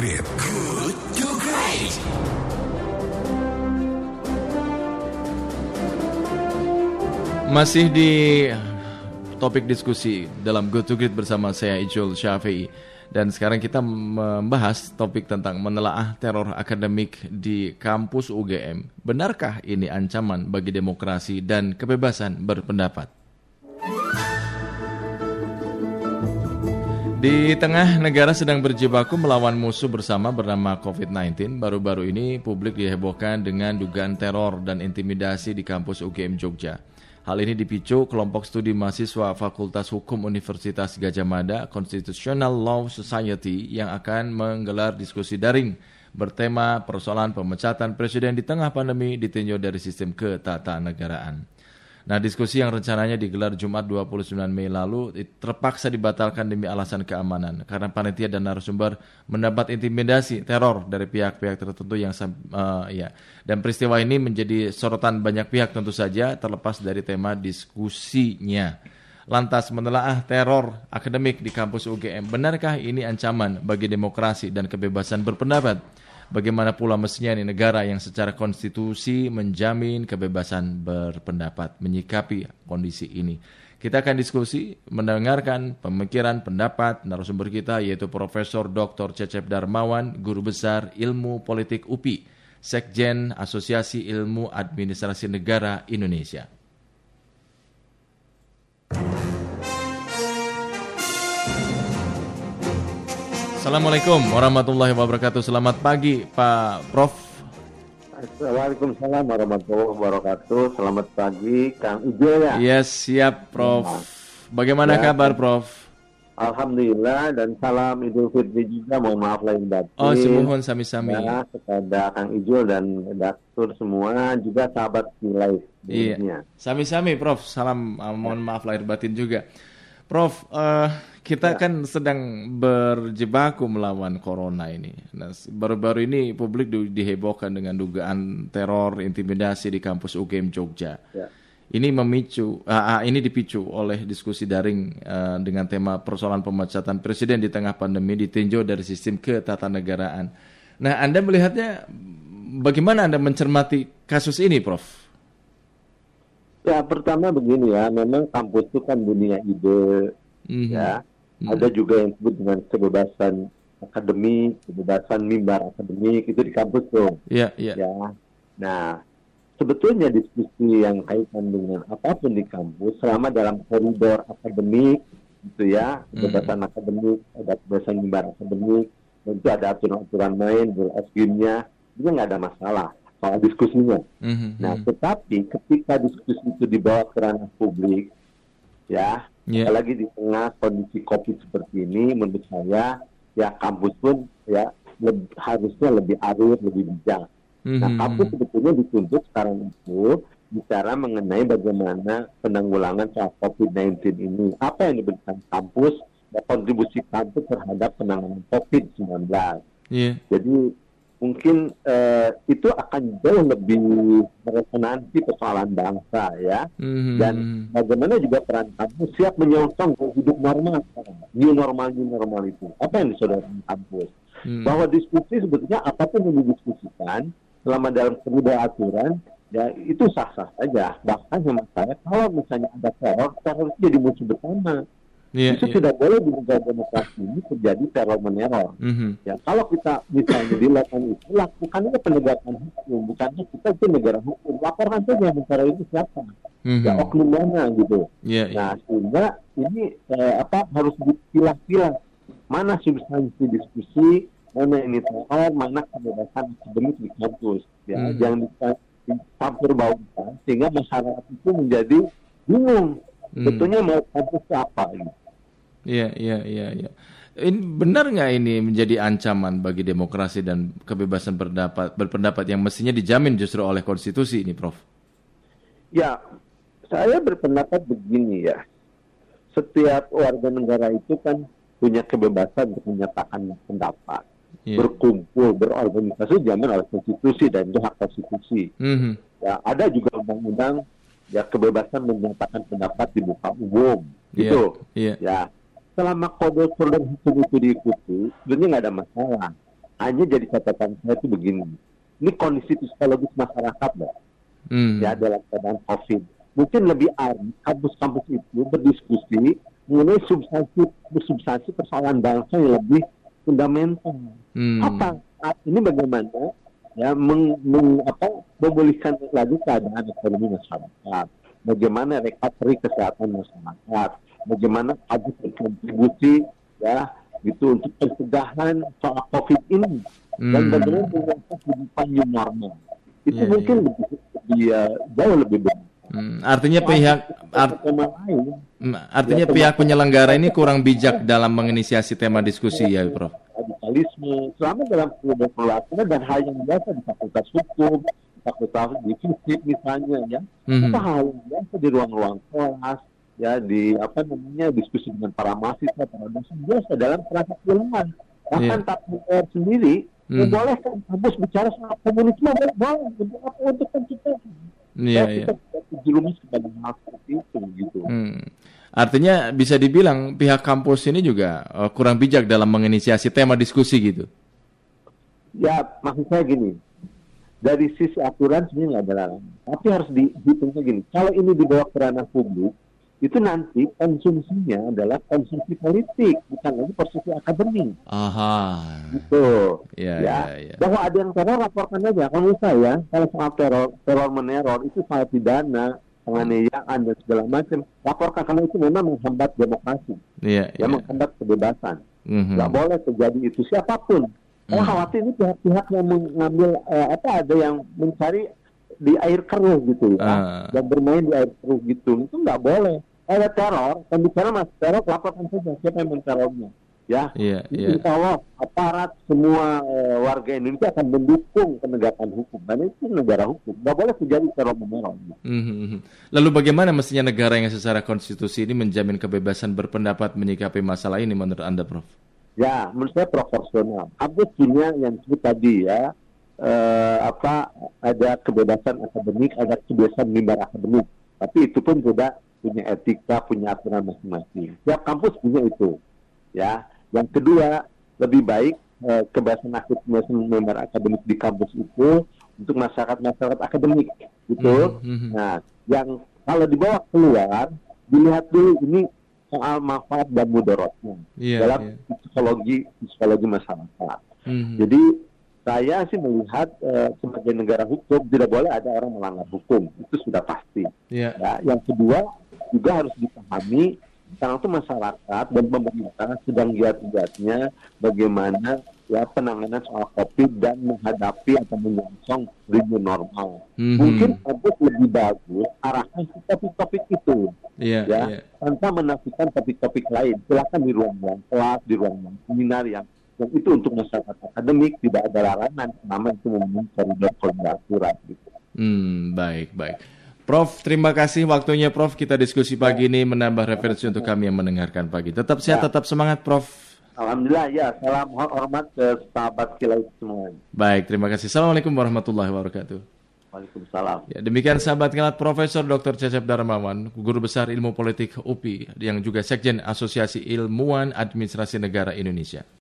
Great. Good to Great. Masih di topik diskusi dalam Good to Great bersama saya Ijul Syafi'i dan sekarang kita membahas topik tentang menelaah teror akademik di kampus UGM. Benarkah ini ancaman bagi demokrasi dan kebebasan berpendapat? Di tengah negara sedang berjibaku melawan musuh bersama bernama COVID-19, baru-baru ini publik dihebohkan dengan dugaan teror dan intimidasi di kampus UGM Jogja. Hal ini dipicu kelompok studi mahasiswa Fakultas Hukum Universitas Gajah Mada Constitutional Law Society yang akan menggelar diskusi daring bertema persoalan pemecatan presiden di tengah pandemi ditinjau dari sistem ketatanegaraan. Nah, diskusi yang rencananya digelar Jumat 29 Mei lalu terpaksa dibatalkan demi alasan keamanan karena panitia dan narasumber mendapat intimidasi teror dari pihak-pihak tertentu yang uh, ya. Dan peristiwa ini menjadi sorotan banyak pihak tentu saja terlepas dari tema diskusinya. Lantas menelaah teror akademik di kampus UGM, benarkah ini ancaman bagi demokrasi dan kebebasan berpendapat? Bagaimana pula mestinya ini negara yang secara konstitusi menjamin kebebasan berpendapat menyikapi kondisi ini. Kita akan diskusi mendengarkan pemikiran pendapat narasumber kita yaitu Profesor Dr. Cecep Darmawan, Guru Besar Ilmu Politik UPI, Sekjen Asosiasi Ilmu Administrasi Negara Indonesia. Assalamualaikum warahmatullahi wabarakatuh. Selamat pagi Pak Prof. Waalaikumsalam warahmatullahi wabarakatuh. Selamat pagi Kang Ijo ya. Yes, siap Prof. Bagaimana ya. kabar Prof? Alhamdulillah dan salam Idul Fitri juga. Mohon maaf lahir batin. Oh, semohon sami-sami. Ya, kepada Kang Ijo dan redaktur semua juga sahabat nilai. Iya. Sami-sami Prof. Salam uh, mohon maaf lahir batin juga. Prof, uh, kita ya. kan sedang berjibaku melawan corona ini. Nah, baru-baru ini publik dihebohkan dengan dugaan teror, intimidasi di kampus UGM Jogja. Ya. Ini memicu, uh, ini dipicu oleh diskusi daring uh, dengan tema persoalan pemecatan presiden di tengah pandemi ditinjau dari sistem ketatanegaraan. Nah, Anda melihatnya bagaimana Anda mencermati kasus ini, Prof? Ya pertama begini ya, memang kampus itu kan dunia ide, mm-hmm. ya. Mm-hmm. Ada juga yang disebut dengan kebebasan akademik, kebebasan mimbar akademik itu di kampus tuh. Iya yeah, iya. Yeah. Ya. Nah sebetulnya diskusi yang kaitan dengan apa pun di kampus selama dalam koridor akademik gitu ya, kebebasan mm-hmm. akademik, ada kebebasan mimbar akademik, tentu ada aturan-aturan main, nya itu nggak ada masalah soal diskusinya. Mm-hmm. Nah, tetapi ketika diskusi itu dibawa ke ranah publik, ya, yeah. apalagi di tengah kondisi COVID seperti ini, menurut saya, ya kampus pun ya lebih, harusnya lebih arif, lebih bijak. Mm-hmm. Nah, mhm, kampus mhm. sebetulnya dituntut sekarang itu bicara mengenai bagaimana penanggulangan soal COVID-19 ini. Apa yang diberikan kampus dan kontribusi kampus terhadap penanganan COVID-19. Yeah. Jadi mungkin uh, itu akan jauh lebih meresonansi persoalan bangsa ya. Mm-hmm. dan bagaimana juga peran kampus siap menyongsong hidup normal new normal new normal itu. Apa yang disodorkan kampus? Mm. bahwa diskusi sebetulnya apa pun yang didiskusikan selama dalam sebuah aturan ya itu sah-sah saja. Bahkan hemat saya kalau misalnya ada teror teror itu jadi musuh bersama Yeah, itu yeah. tidak boleh di negara demokrasi ini terjadi teror meneror. Mm-hmm. Ya, kalau kita misalnya dilakukan itu, lakukan itu penegakan hukum, bukannya kita itu negara hukum. Laporkan saja negara itu siapa, mm-hmm. ya oknum mana gitu. Yeah, iya. nah, yeah. sehingga ini eh, apa harus dipilah-pilah mana substansi diskusi, mana ini teror, mana kebebasan akademik di kampus. Ya, mm-hmm. jangan dicampur baurkan sehingga masyarakat itu menjadi bingung. Hmm. Betulnya mau kampus apa gitu. Iya, iya, iya, iya. Ini benar nggak ini menjadi ancaman bagi demokrasi dan kebebasan berpendapat, berpendapat yang mestinya dijamin justru oleh konstitusi ini, Prof? Ya, saya berpendapat begini ya. Setiap warga negara itu kan punya kebebasan untuk menyatakan pendapat, yeah. berkumpul, berorganisasi dijamin oleh konstitusi dan itu hak konstitusi. Mm -hmm. Ya, ada juga undang-undang ya kebebasan menyatakan pendapat di muka umum, yeah. gitu. Yeah. Ya selama kode kode hukum itu diikuti, sebenarnya nggak ada masalah. hanya jadi catatan saya itu begini. Ini kondisi psikologis masyarakat loh, Hmm. ya dalam keadaan COVID. Mungkin lebih arif kampus-kampus itu berdiskusi mengenai substansi substansi persoalan bangsa yang lebih fundamental. Hmm. Apa ini bagaimana ya meng, meng- apa, memulihkan lagi keadaan ekonomi masyarakat, bagaimana recovery kesehatan masyarakat, bagaimana habis berkontribusi ya gitu untuk pencegahan soal COVID ini dan Hmm. bagaimana menguasai kehidupan new normal. Itu Iya, mungkin iya. lebih, lebih, uh, jauh lebih benar. Hmm, Artinya pihak art- Hmm, Artinya pihak penyelenggara ini kurang bijak dalam menginisiasi tema diskusi ya, Prof. radikalisme selama dalam keluarga dan hal yang biasa di fakultas hukum, fakultas di fisik misalnya ya, Mhm. itu hal yang biasa di ruang-ruang kelas ya di apa namanya diskusi dengan para mahasiswa, para dosen biasa dalam kerangka keilmuan. Bahkan Iya. tak UR sendiri Hmm. membolehkan kampus bicara soal komunisme boleh boleh untuk apa untuk pencitraan. Iya, Ya, iya. terjerumus kepada hal seperti itu gitu. Hmm. Artinya bisa dibilang pihak kampus ini juga eh, kurang bijak dalam menginisiasi tema diskusi gitu. Ya, maksud saya gini, dari sisi aturan sebenarnya nggak ada larangan. Tapi harus dihitungnya gini, kalau ini dibawa ke ranah publik, itu nanti konsumsinya adalah konsumsi politik, bukan lagi konsumsi akademik. Aha. Gitu. Ya, ya. ya, ya. Bahwa ada yang teror, laporkan aja. Kalau saya, kalau soal teror, teror meneror, itu soal pidana, penganiayaan, dan segala macam. Laporkan, karena itu memang menghambat demokrasi. Iya, Ya, iya. menghambat kebebasan. Mhm. nggak boleh terjadi itu siapa pun. Saya Hmm. khawatir ini pihak-pihak yang mengambil eh, apa ada yang mencari di air keruh gitu ya, Ah. dan bermain di air keruh gitu itu nggak boleh. Ada teror, dan bicara mas teror laporkan saja siapa yang menterornya. Ya, Ini iya. insya Allah aparat semua eh, warga Indonesia akan mendukung penegakan hukum karena itu negara hukum. Nggak boleh terjadi teror meneror. Mhm. Lalu bagaimana mestinya negara yang secara konstitusi ini menjamin kebebasan berpendapat menyikapi masalah ini menurut Anda, Prof? Ya, menurut saya proporsional. Punya yang disebut tadi ya, eh, apa ada kebebasan akademik, ada kebebasan mimbar akademik. Tapi itu pun tidak punya etika, punya aturan masing-masing. Tiap kampus punya itu. Ya, yang kedua lebih baik eh, kebebasan kebebasan mimbar akademik di kampus itu untuk masyarakat-masyarakat akademik, gitu. Mhm, mhm. Nah, yang kalau dibawa keluar, dilihat dulu ini soal manfaat dan mudaratnya Iya, dalam iya. psikologi psikologi masyarakat. Mhm. Jadi saya sih melihat eh, sebagai negara hukum tidak boleh ada orang melanggar hukum itu sudah pasti. Iya. Ya, yang kedua juga harus dipahami sekarang itu masyarakat dan pemerintah sedang giat-giatnya bagaimana ya penanganan soal COVID dan menghadapi atau menyongsong new normal. Mhm. Mungkin kampus lebih bagus arahkan ke topik-topik itu Iya, ya iya. tanpa menafikan topik-topik lain. Silakan di ruang-ruang kelas, di ruang-ruang seminar yang yang itu untuk masyarakat akademik tidak ada larangan selama itu memenuhi koridor koridor aturan gitu. Hmm, baik, baik. Prof, terima kasih waktunya Prof. Kita diskusi pagi ini menambah referensi untuk kami yang mendengarkan pagi. Tetap sehat, Ya. tetap semangat Prof. Alhamdulillah ya, salam hormat ke sahabat kilau semua. Baik, terima kasih. Assalamualaikum warahmatullahi wabarakatuh. Waalaikumsalam. Ya, demikian sahabat kilat Profesor Dr. Cecep Darmawan, Guru Besar Ilmu Politik UPI, yang juga Sekjen Asosiasi Ilmuwan Administrasi Negara Indonesia.